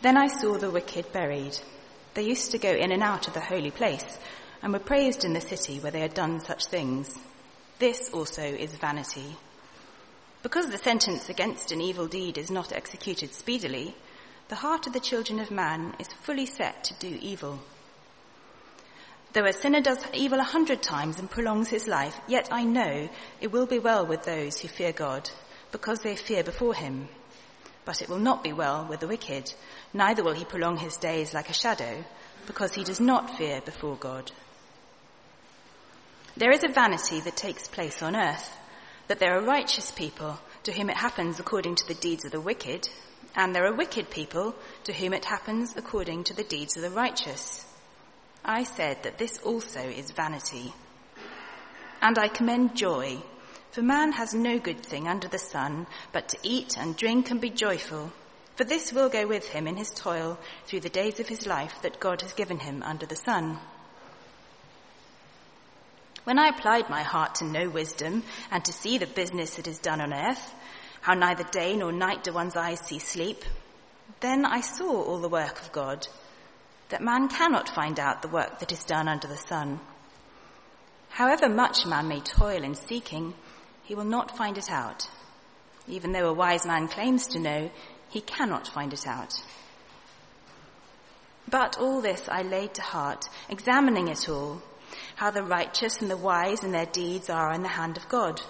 Then I saw the wicked buried. They used to go in and out of the holy place and were praised in the city where they had done such things. This also is vanity. Because the sentence against an evil deed is not executed speedily, the heart of the children of man is fully set to do evil. Though a sinner does evil a hundred times and prolongs his life, yet I know it will be well with those who fear God, because they fear before him. But it will not be well with the wicked, neither will he prolong his days like a shadow, because he does not fear before God. There is a vanity that takes place on earth, that there are righteous people to whom it happens according to the deeds of the wicked, and there are wicked people to whom it happens according to the deeds of the righteous. I said that this also is vanity. And I commend joy, for man has no good thing under the sun but to eat and drink and be joyful, for this will go with him in his toil through the days of his life that God has given him under the sun. When I applied my heart to know wisdom and to see the business that is done on earth, how neither day nor night do one's eyes see sleep, then I saw all the work of God that man cannot find out the work that is done under the sun. However much man may toil in seeking, he will not find it out. Even though a wise man claims to know, he cannot find it out. But all this I laid to heart, examining it all, how the righteous and the wise in their deeds are in the hand of God.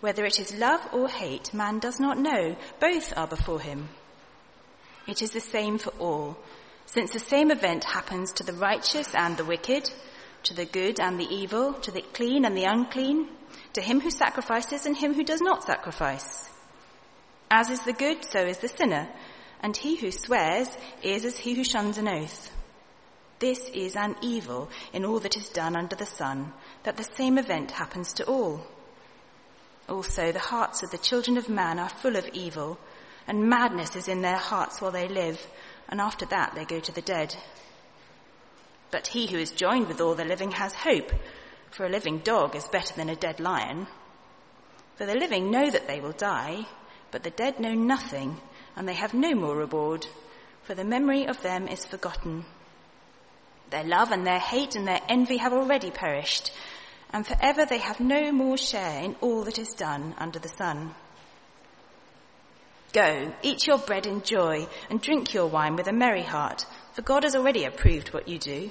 Whether it is love or hate, man does not know. Both are before him. It is the same for all since the same event happens to the righteous and the wicked, to the good and the evil, to the clean and the unclean, to him who sacrifices and him who does not sacrifice. As is the good, so is the sinner, and he who swears is as he who shuns an oath. This is an evil in all that is done under the sun, that the same event happens to all. Also, the hearts of the children of man are full of evil, and madness is in their hearts while they live and after that they go to the dead. But he who is joined with all the living has hope, for a living dog is better than a dead lion. For the living know that they will die, but the dead know nothing, and they have no more reward, for the memory of them is forgotten. Their love and their hate and their envy have already perished, and forever they have no more share in all that is done under the sun. Go, eat your bread in joy, and drink your wine with a merry heart, for God has already approved what you do.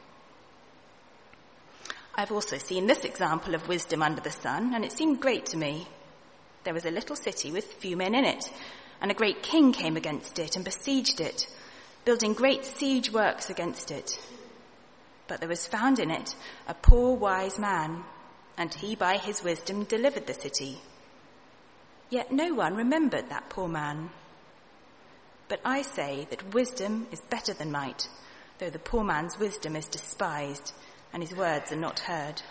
I've also seen this example of wisdom under the sun, and it seemed great to me. There was a little city with few men in it, and a great king came against it and besieged it, building great siege works against it. But there was found in it a poor wise man, and he by his wisdom delivered the city. Yet no one remembered that poor man. But I say that wisdom is better than might, though the poor man's wisdom is despised and his words are not heard.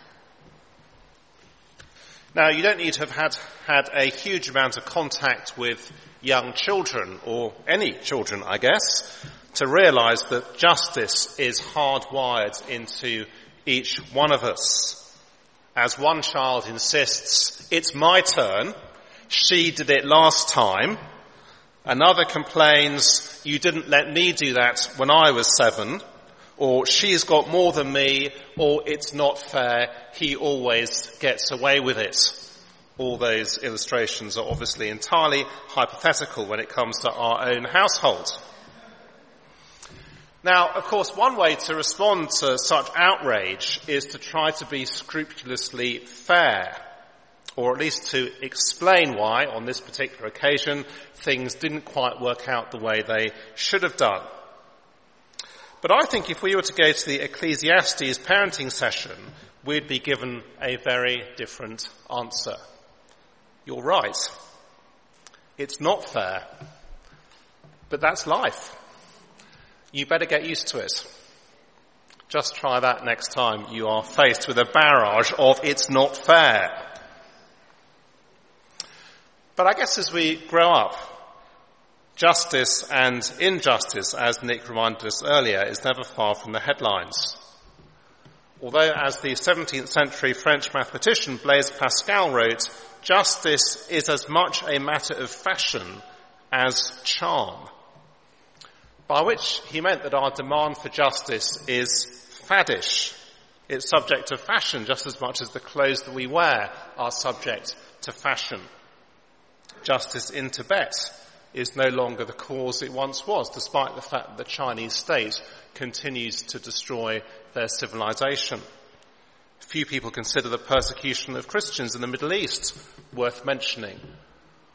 Now, you don't need to have had, had a huge amount of contact with young children, or any children, I guess, to realize that justice is hardwired into each one of us. As one child insists, it's my turn, she did it last time, Another complains, you didn't let me do that when I was seven, or she's got more than me, or it's not fair, he always gets away with it. All those illustrations are obviously entirely hypothetical when it comes to our own household. Now, of course, one way to respond to such outrage is to try to be scrupulously fair, or at least to explain why, on this particular occasion, things didn't quite work out the way they should have done. But I think if we were to go to the Ecclesiastes parenting session, we'd be given a very different answer. You're right. It's not fair. But that's life. You better get used to it. Just try that next time you are faced with a barrage of it's not fair. But I guess as we grow up, justice and injustice, as Nick reminded us earlier, is never far from the headlines. Although, as the 17th century French mathematician Blaise Pascal wrote, justice is as much a matter of fashion as charm by which he meant that our demand for justice is faddish. It's subject to fashion just as much as the clothes that we wear are subject to fashion. Justice in Tibet is no longer the cause it once was, despite the fact that the Chinese state continues to destroy their civilization. Few people consider the persecution of Christians in the Middle East worth mentioning.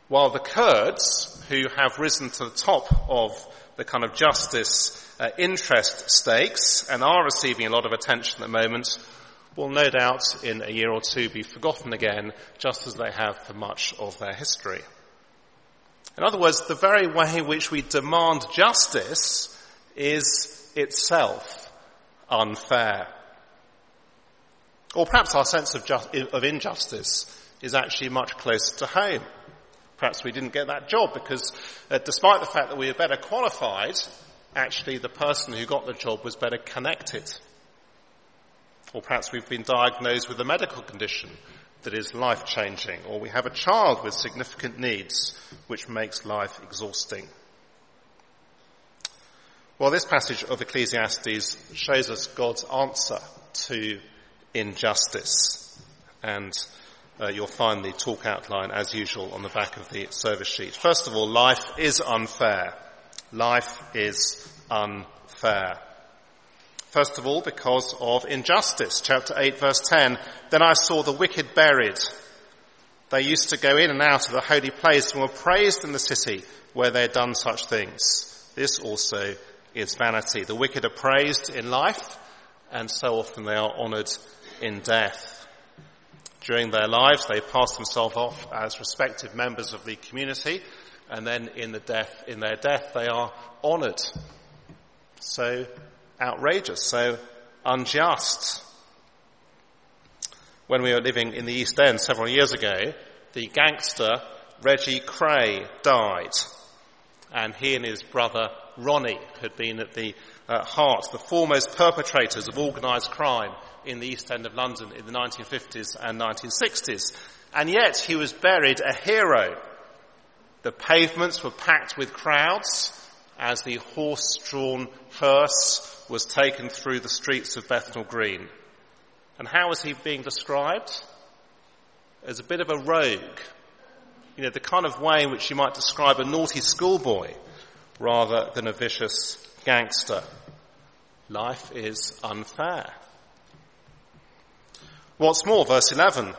While the Kurds, who have risen to the top of the kind of justice uh, interest stakes and are receiving a lot of attention at the moment will no doubt in a year or two be forgotten again, just as they have for much of their history. In other words, the very way in which we demand justice is itself unfair. Or perhaps our sense of, just, of injustice is actually much closer to home. Perhaps we didn't get that job because uh, despite the fact that we were better qualified, actually the person who got the job was better connected. Or perhaps we've been diagnosed with a medical condition that is life changing, or we have a child with significant needs which makes life exhausting. Well, this passage of Ecclesiastes shows us God's answer to injustice. And uh, you'll find the talk outline as usual on the back of the service sheet. First of all, life is unfair. Life is unfair. First of all, because of injustice. Chapter 8 verse 10. Then I saw the wicked buried. They used to go in and out of the holy place and were praised in the city where they had done such things. This also is vanity. The wicked are praised in life and so often they are honoured in death. During their lives, they pass themselves off as respective members of the community, and then in, the death, in their death, they are honoured. So outrageous, so unjust. When we were living in the East End several years ago, the gangster Reggie Kray died, and he and his brother Ronnie had been at the uh, heart, the foremost perpetrators of organised crime in the East End of London in the 1950s and 1960s. And yet he was buried a hero. The pavements were packed with crowds as the horse-drawn hearse was taken through the streets of Bethnal Green. And how was he being described? As a bit of a rogue. You know, the kind of way in which you might describe a naughty schoolboy rather than a vicious gangster. Life is unfair. What's more, verse 11,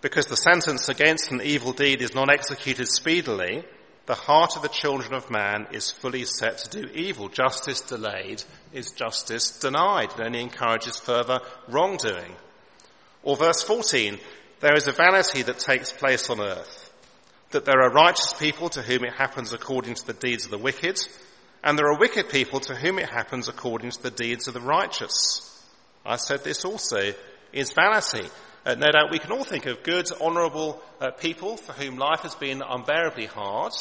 because the sentence against an evil deed is not executed speedily, the heart of the children of man is fully set to do evil. Justice delayed is justice denied. It only encourages further wrongdoing. Or verse 14, there is a vanity that takes place on earth, that there are righteous people to whom it happens according to the deeds of the wicked, and there are wicked people to whom it happens according to the deeds of the righteous. I said this also is vanity. Uh, no doubt we can all think of good, honourable uh, people for whom life has been unbearably hard.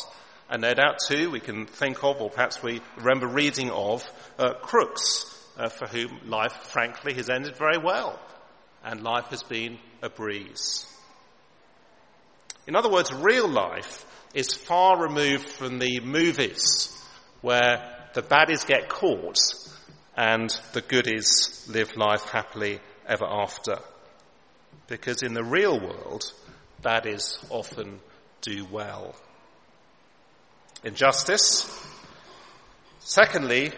And no doubt too we can think of, or perhaps we remember reading of, uh, crooks uh, for whom life frankly has ended very well. And life has been a breeze. In other words, real life is far removed from the movies where the baddies get caught and the goodies live life happily ever after. Because in the real world, baddies often do well. Injustice. Secondly,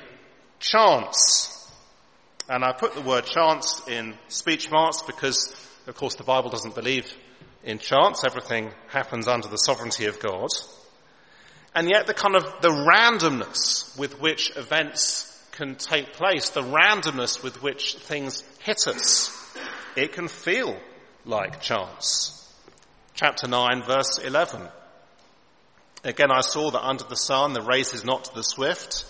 chance. And I put the word chance in speech marks because, of course, the Bible doesn't believe in chance. Everything happens under the sovereignty of God. And yet the kind of the randomness with which events can take place, the randomness with which things hit us, it can feel like chance. Chapter 9 verse 11. Again I saw that under the sun the race is not to the swift,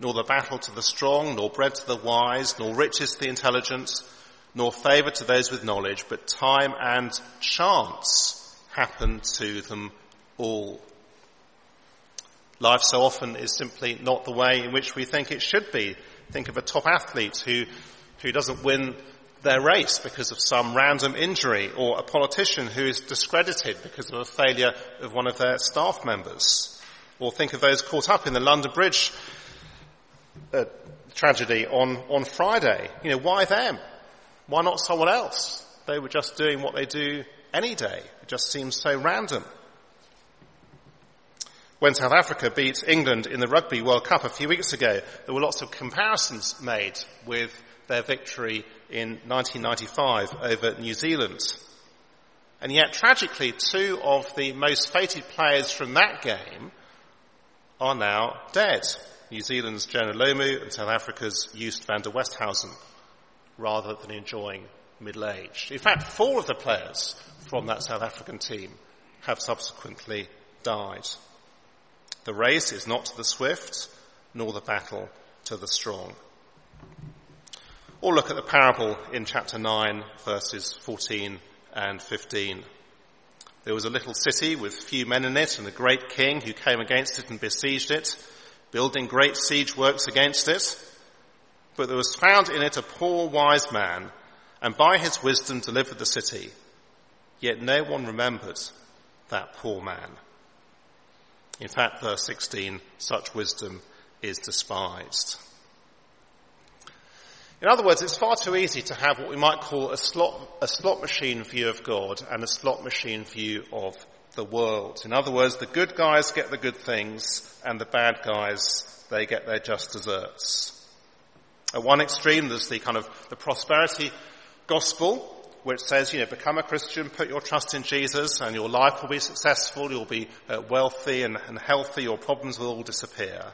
nor the battle to the strong, nor bread to the wise, nor riches to the intelligent, nor favour to those with knowledge, but time and chance happen to them all. Life so often is simply not the way in which we think it should be. Think of a top athlete who, who doesn't win their race because of some random injury or a politician who is discredited because of a failure of one of their staff members. Or think of those caught up in the London Bridge uh, tragedy on, on Friday. You know, why them? Why not someone else? They were just doing what they do any day. It just seems so random. When South Africa beat England in the Rugby World Cup a few weeks ago, there were lots of comparisons made with their victory in 1995 over New Zealand. And yet, tragically, two of the most fated players from that game are now dead. New Zealand's Jonah Lomu and South Africa's Joost van der Westhuizen, rather than enjoying middle age. In fact, four of the players from that South African team have subsequently died. The race is not to the swift, nor the battle to the strong. Or look at the parable in chapter 9, verses 14 and 15. There was a little city with few men in it and a great king who came against it and besieged it, building great siege works against it. But there was found in it a poor wise man and by his wisdom delivered the city. Yet no one remembered that poor man. In fact, verse 16, such wisdom is despised. In other words, it's far too easy to have what we might call a slot, a slot machine view of God and a slot machine view of the world. In other words, the good guys get the good things and the bad guys, they get their just desserts. At one extreme, there's the kind of the prosperity gospel, which says, you know, become a Christian, put your trust in Jesus, and your life will be successful, you'll be uh, wealthy and, and healthy, your problems will all disappear.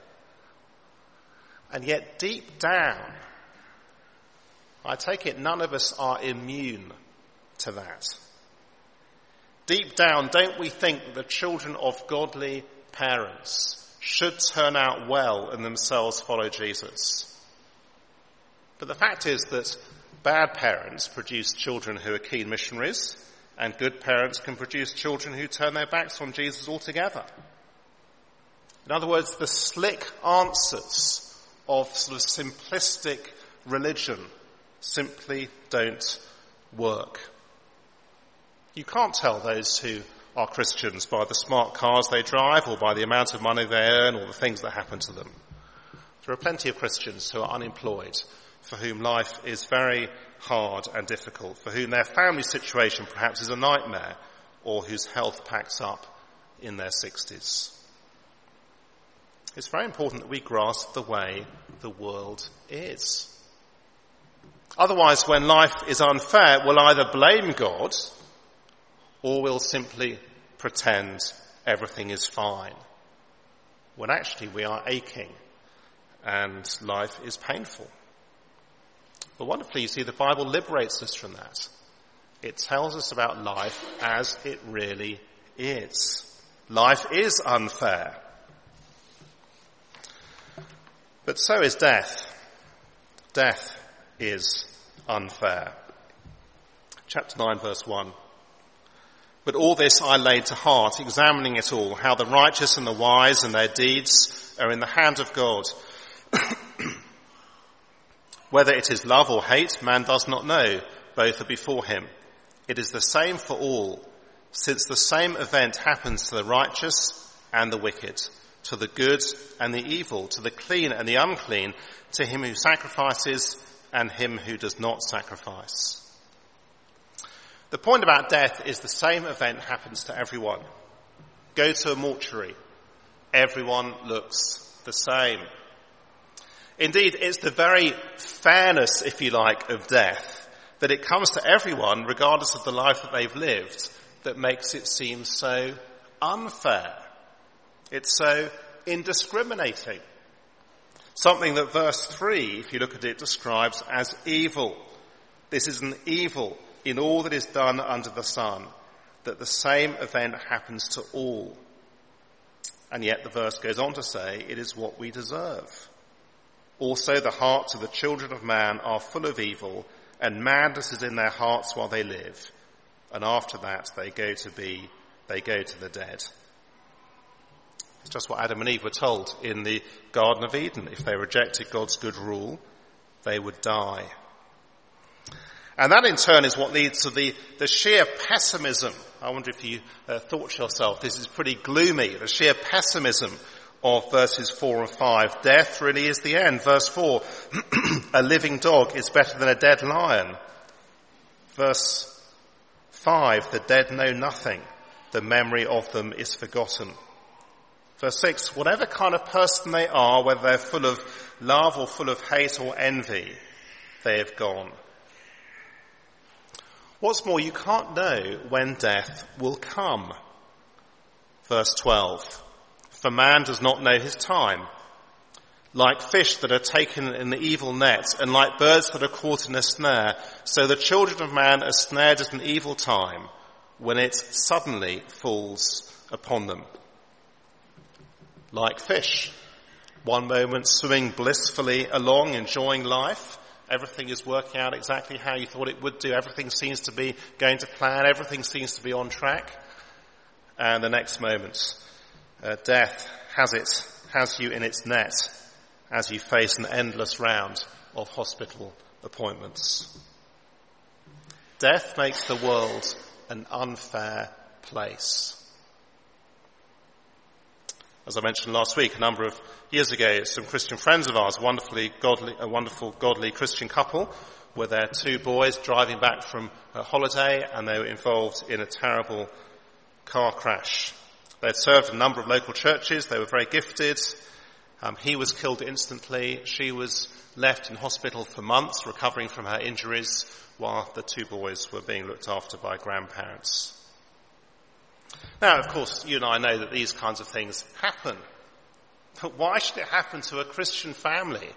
And yet deep down, I take it none of us are immune to that. Deep down, don't we think that the children of godly parents should turn out well and themselves follow Jesus? But the fact is that bad parents produce children who are keen missionaries, and good parents can produce children who turn their backs on Jesus altogether. In other words, the slick answers of sort of simplistic religion simply don't work. You can't tell those who are Christians by the smart cars they drive or by the amount of money they earn or the things that happen to them. There are plenty of Christians who are unemployed, for whom life is very hard and difficult, for whom their family situation perhaps is a nightmare, or whose health packs up in their 60s. It's very important that we grasp the way the world is. Otherwise, when life is unfair, we'll either blame God or we'll simply pretend everything is fine. When actually we are aching and life is painful. But wonderfully, you see, the Bible liberates us from that. It tells us about life as it really is. Life is unfair. But so is death. Death is unfair. Chapter 9 verse 1. But all this I laid to heart, examining it all, how the righteous and the wise and their deeds are in the hand of God. Whether it is love or hate, man does not know. Both are before him. It is the same for all, since the same event happens to the righteous and the wicked, to the good and the evil, to the clean and the unclean, to him who sacrifices and him who does not sacrifice. The point about death is the same event happens to everyone. Go to a mortuary. Everyone looks the same. Indeed, it's the very fairness, if you like, of death, that it comes to everyone, regardless of the life that they've lived, that makes it seem so unfair. It's so indiscriminating. Something that verse 3, if you look at it, describes as evil. This is an evil in all that is done under the sun, that the same event happens to all. And yet the verse goes on to say, it is what we deserve. Also the hearts of the children of man are full of evil, and madness is in their hearts while they live. And after that they go to be, they go to the dead. It's just what Adam and Eve were told in the Garden of Eden. If they rejected God's good rule, they would die. And that in turn is what leads to the, the sheer pessimism. I wonder if you uh, thought to yourself, this is pretty gloomy, the sheer pessimism of verses 4 and 5. Death really is the end. Verse 4, a living dog is better than a dead lion. Verse 5, the dead know nothing. The memory of them is forgotten. Verse 6, whatever kind of person they are, whether they're full of love or full of hate or envy, they have gone. What's more, you can't know when death will come. Verse 12, for man does not know his time. Like fish that are taken in the evil net, and like birds that are caught in a snare, so the children of man are snared at an evil time, when it suddenly falls upon them like fish. One moment swimming blissfully along, enjoying life. Everything is working out exactly how you thought it would do. Everything seems to be going to plan. Everything seems to be on track. And the next moment, uh, death has it, has you in its net as you face an endless round of hospital appointments. Death makes the world an unfair place. As I mentioned last week, a number of years ago, some Christian friends of ours, wonderfully godly, a wonderful godly Christian couple, were their two boys driving back from a holiday and they were involved in a terrible car crash. They had served a number of local churches. They were very gifted. Um, he was killed instantly. She was left in hospital for months recovering from her injuries while the two boys were being looked after by grandparents. Now, of course, you and I know that these kinds of things happen. But why should it happen to a Christian family?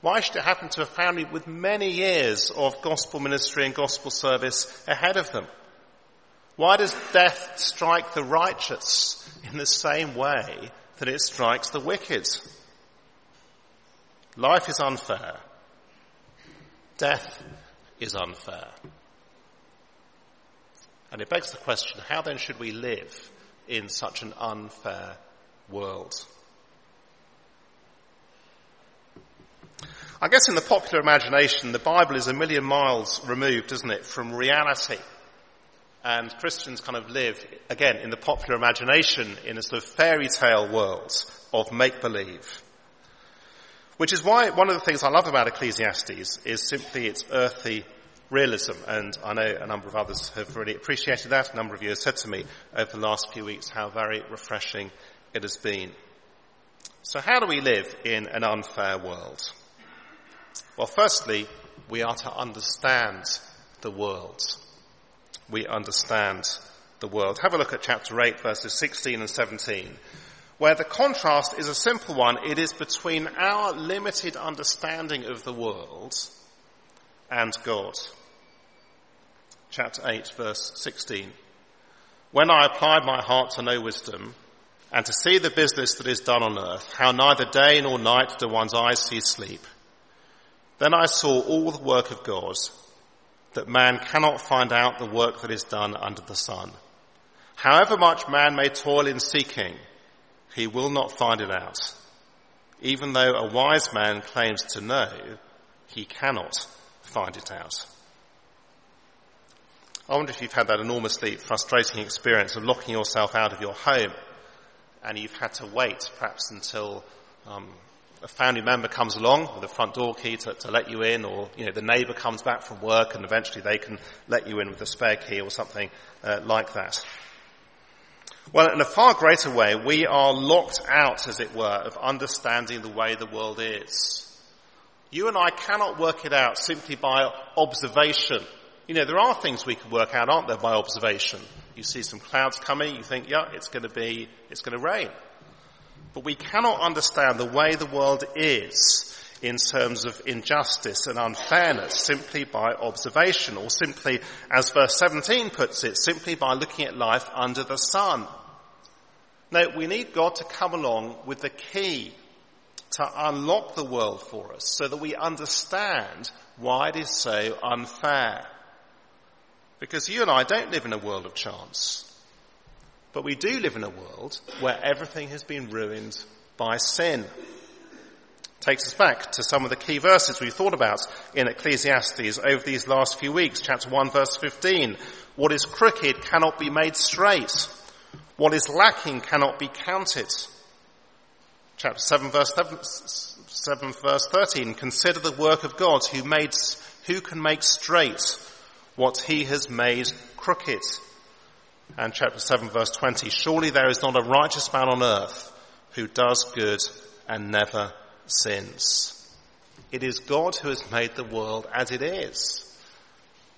Why should it happen to a family with many years of gospel ministry and gospel service ahead of them? Why does death strike the righteous in the same way that it strikes the wicked? Life is unfair. Death is unfair. And it begs the question, how then should we live in such an unfair world? I guess in the popular imagination, the Bible is a million miles removed, isn't it, from reality. And Christians kind of live, again, in the popular imagination, in a sort of fairy tale world of make-believe. Which is why one of the things I love about Ecclesiastes is simply its earthy realism. And I know a number of others have really appreciated that. A number of you have said to me over the last few weeks how very refreshing it has been. So how do we live in an unfair world? Well, firstly, we are to understand the world. We understand the world. Have a look at chapter 8 verses 16 and 17 where the contrast is a simple one. It is between our limited understanding of the world and God. Chapter 8 verse 16. When I applied my heart to know wisdom and to see the business that is done on earth, how neither day nor night do one's eyes see sleep, then I saw all the work of God, that man cannot find out the work that is done under the sun. However much man may toil in seeking, he will not find it out. Even though a wise man claims to know, he cannot find it out. I wonder if you've had that enormously frustrating experience of locking yourself out of your home and you've had to wait perhaps until um, a family member comes along with a front door key to, to, let you in or you know the neighbour comes back from work and eventually they can let you in with a spare key or something uh, like that. Well, in a far greater way, we are locked out, as it were, of understanding the way the world is. You and I cannot work it out simply by observation. You know, there are things we can work out, aren't there, by observation. You see some clouds coming, you think, yeah, it's going to be, it's going to rain. But we cannot understand the way the world is in terms of injustice and unfairness simply by observation or simply, as verse 17 puts it, simply by looking at life under the sun. No, we need God to come along with the key to unlock the world for us so that we understand why it is so unfair. Because you and I don't live in a world of chance. But we do live in a world where everything has been ruined by sin takes us back to some of the key verses we've thought about in Ecclesiastes over these last few weeks. Chapter 1 verse 15. What is crooked cannot be made straight. What is lacking cannot be counted. Chapter 7 verse 7, 7 verse 13. Consider the work of God who made, who can make straight what he has made crooked. And chapter 7 verse 20. Surely there is not a righteous man on earth who does good and never sins. It is God who has made the world as it is.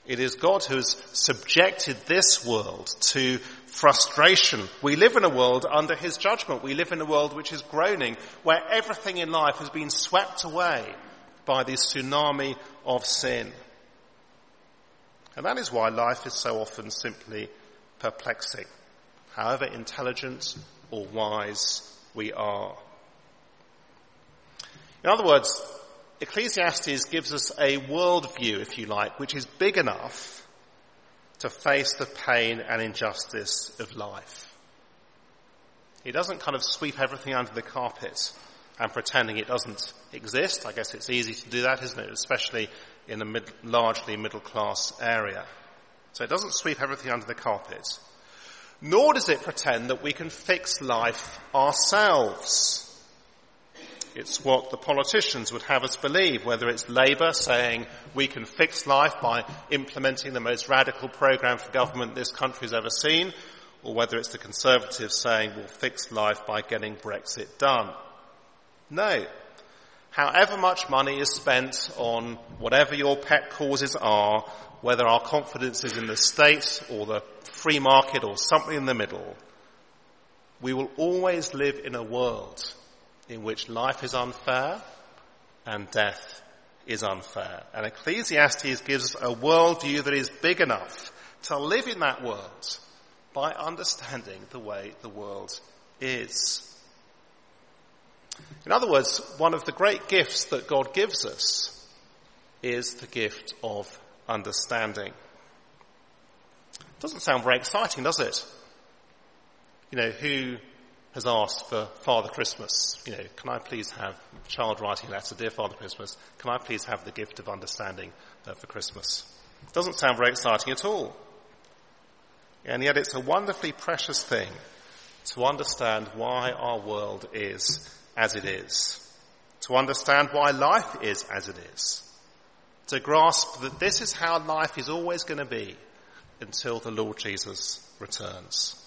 It is God who has subjected this world to frustration. We live in a world under His judgment. We live in a world which is groaning, where everything in life has been swept away by this tsunami of sin. And that is why life is so often simply perplexing, however intelligent or wise we are. In other words, Ecclesiastes gives us a worldview, if you like, which is big enough to face the pain and injustice of life. He doesn't kind of sweep everything under the carpet and pretending it doesn't exist. I guess it's easy to do that, isn't it? Especially in a mid, largely middle class area. So it doesn't sweep everything under the carpet. Nor does it pretend that we can fix life ourselves. It's what the politicians would have us believe, whether it's Labour saying we can fix life by implementing the most radical programme for government this country's ever seen, or whether it's the Conservatives saying we'll fix life by getting Brexit done. No. However much money is spent on whatever your pet causes are, whether our confidence is in the state or the free market or something in the middle, we will always live in a world in which life is unfair and death is unfair. And Ecclesiastes gives us a worldview that is big enough to live in that world by understanding the way the world is. In other words, one of the great gifts that God gives us is the gift of understanding. Doesn't sound very exciting, does it? You know, who has asked for Father Christmas, you know, can I please have child writing a letter, dear Father Christmas, can I please have the gift of understanding uh, for Christmas? It Doesn't sound very exciting at all. And yet it's a wonderfully precious thing to understand why our world is as it is. To understand why life is as it is. To grasp that this is how life is always going to be until the Lord Jesus returns.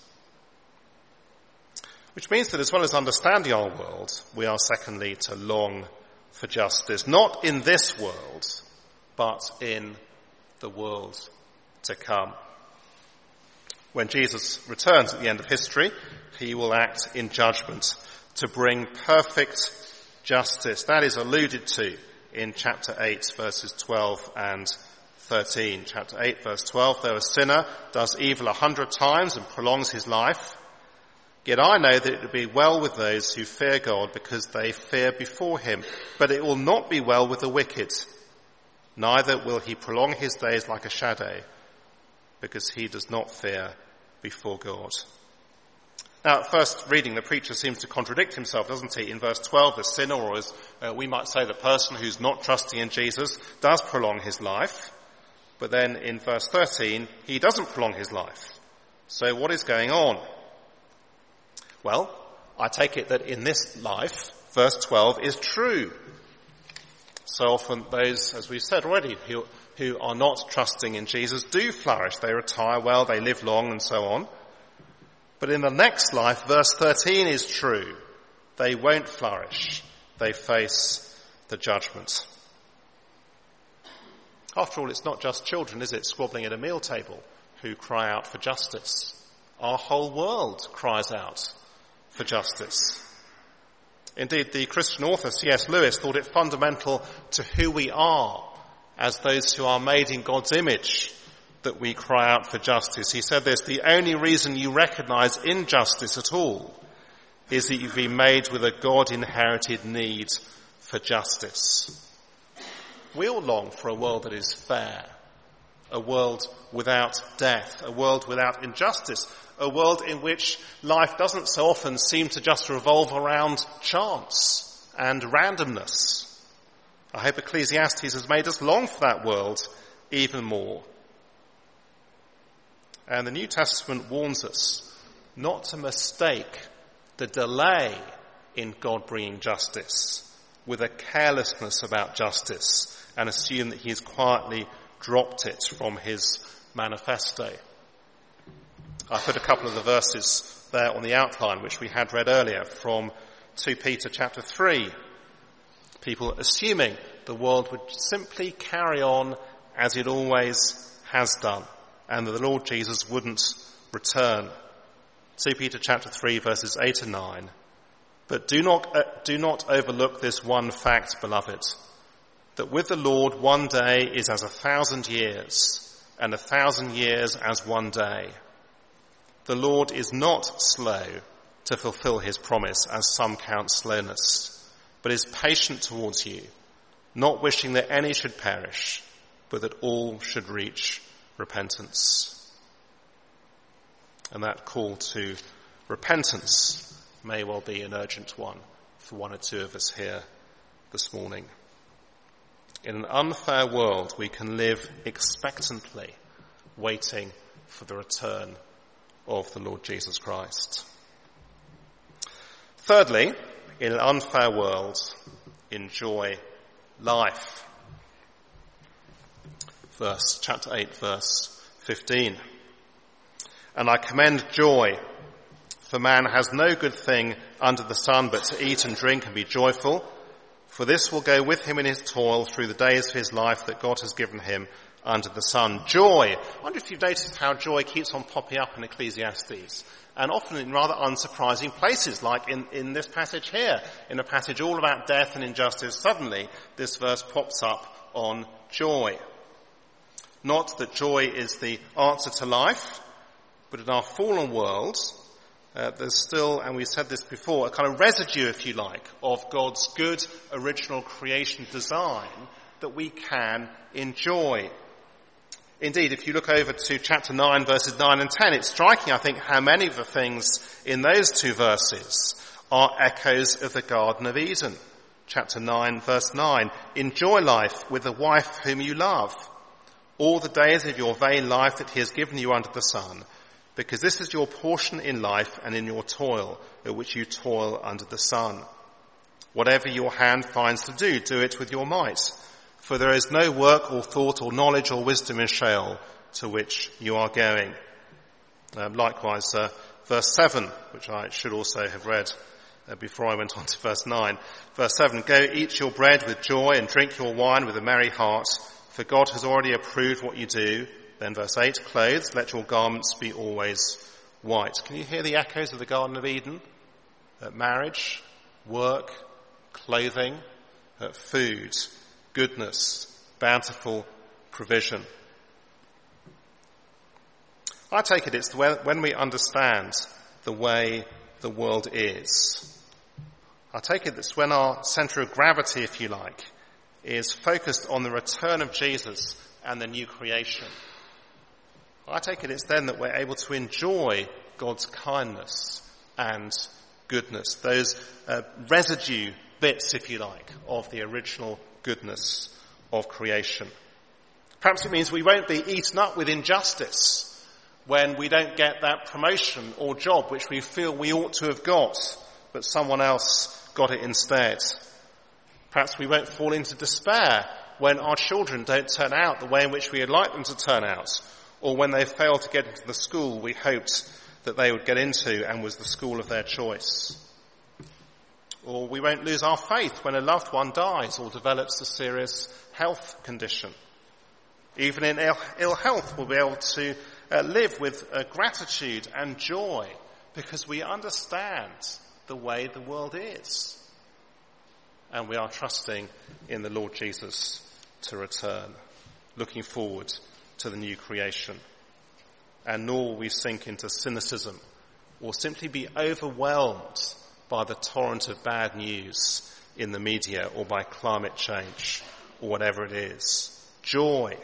Which means that as well as understanding our world, we are secondly to long for justice, not in this world, but in the world to come. When Jesus returns at the end of history, he will act in judgment to bring perfect justice. That is alluded to in chapter 8 verses 12 and 13. Chapter 8 verse 12, though a sinner does evil a hundred times and prolongs his life, Yet I know that it will be well with those who fear God because they fear before him. But it will not be well with the wicked. Neither will he prolong his days like a shadow because he does not fear before God. Now, at first reading, the preacher seems to contradict himself, doesn't he? In verse 12, the sinner, or as uh, we might say, the person who's not trusting in Jesus, does prolong his life. But then in verse 13, he doesn't prolong his life. So what is going on? Well, I take it that in this life, verse 12 is true. So often those, as we've said already, who, who are not trusting in Jesus do flourish. They retire well, they live long and so on. But in the next life, verse 13 is true. They won't flourish. They face the judgment. After all, it's not just children, is it, squabbling at a meal table who cry out for justice. Our whole world cries out for justice. Indeed, the Christian author C.S. Lewis thought it fundamental to who we are as those who are made in God's image that we cry out for justice. He said this, the only reason you recognize injustice at all is that you've been made with a God inherited need for justice. We all long for a world that is fair, a world without death, a world without injustice, a world in which life doesn't so often seem to just revolve around chance and randomness. I hope Ecclesiastes has made us long for that world even more. And the New Testament warns us not to mistake the delay in God bringing justice with a carelessness about justice and assume that he has quietly dropped it from his manifesto. I put a couple of the verses there on the outline which we had read earlier from 2 Peter chapter 3. People assuming the world would simply carry on as it always has done and that the Lord Jesus wouldn't return. 2 Peter chapter 3 verses 8 and 9. But do not, uh, do not overlook this one fact, beloved, that with the Lord one day is as a thousand years, and a thousand years as one day. The Lord is not slow to fulfill his promise, as some count slowness, but is patient towards you, not wishing that any should perish, but that all should reach repentance. And that call to repentance may well be an urgent one for one or two of us here this morning. In an unfair world, we can live expectantly, waiting for the return of the Lord Jesus Christ. Thirdly, in an unfair world, enjoy life verse, chapter 8, verse 15. And I commend joy, for man has no good thing under the sun but to eat and drink and be joyful, for this will go with him in his toil through the days of his life that God has given him under the sun. Joy. I wonder if you've noticed how joy keeps on popping up in Ecclesiastes. And often in rather unsurprising places, like in, in this passage here, in a passage all about death and injustice, suddenly this verse pops up on joy. Not that joy is the answer to life, but in our fallen world, uh, there's still, and we said this before, a kind of residue, if you like, of God's good original creation design that we can enjoy. Indeed, if you look over to chapter 9 verses 9 and 10, it's striking, I think, how many of the things in those two verses are echoes of the Garden of Eden. Chapter 9 verse 9, enjoy life with the wife whom you love all the days of your vain life that he has given you under the sun, because this is your portion in life and in your toil, at which you toil under the sun. Whatever your hand finds to do, do it with your might, for there is no work or thought or knowledge or wisdom in Sheol to which you are going. Um, likewise, uh, verse 7, which I should also have read uh, before I went on to verse 9. Verse 7, go eat your bread with joy and drink your wine with a merry heart, for God has already approved what you do. Then verse 8, clothes, let your garments be always white. Can you hear the echoes of the Garden of Eden? At marriage, work, clothing, food, goodness, bountiful provision. I take it it's when we understand the way the world is. I take it it's when our center of gravity, if you like, is focused on the return of Jesus and the new creation. I take it it's then that we're able to enjoy God's kindness and goodness, those uh, residue bits, if you like, of the original goodness of creation. Perhaps it means we won't be eaten up with injustice when we don't get that promotion or job which we feel we ought to have got, but someone else got it instead. Perhaps we won't fall into despair when our children don't turn out the way in which we would like them to turn out, or when they fail to get into the school we hoped that they would get into and was the school of their choice. Or we won't lose our faith when a loved one dies or develops a serious health condition. Even in Ill, health, we'll be able to uh, live with uh, gratitude and joy because we understand the way the world is. And we are trusting in the Lord Jesus to return, looking forward to the new creation. And nor will we sink into cynicism or simply be overwhelmed by the torrent of bad news in the media or by climate change or whatever it is. Joy,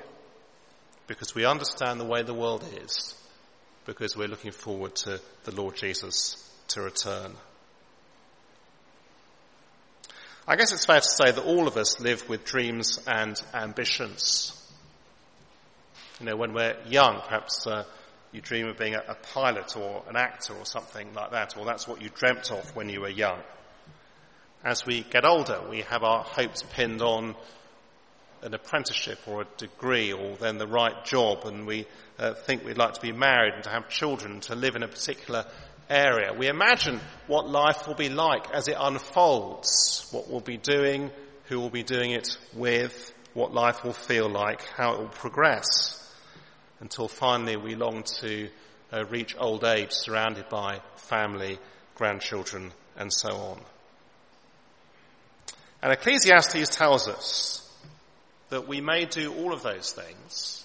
because we understand the way the world is, because we're looking forward to the Lord Jesus to return. I guess it's fair to say that all of us live with dreams and ambitions. You know, when we're young, perhaps uh, you dream of being a, a pilot or an actor or something like that, or that's what you dreamt of when you were young. As we get older, we have our hopes pinned on an apprenticeship or a degree or then the right job and we uh, think we'd like to be married and to have children, to live in a particular area. We imagine what life will be like as it unfolds, what we'll be doing, who will be doing it with, what life will feel like, how it will progress, until finally we long to uh, reach old age surrounded by family, grandchildren, and so on. And Ecclesiastes tells us that we may do all of those things,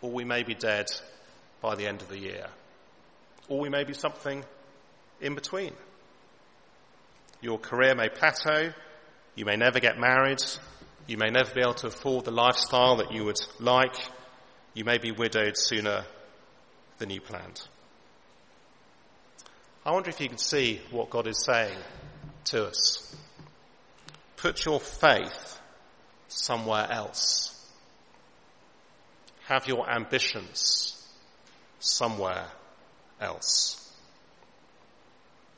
or we may be dead by the end of the year or we may be something in between. Your career may plateau, you may never get married, you may never be able to afford the lifestyle that you would like, you may be widowed sooner than you planned. I wonder if you can see what God is saying to us. Put your faith somewhere else. Have your ambitions somewhere else.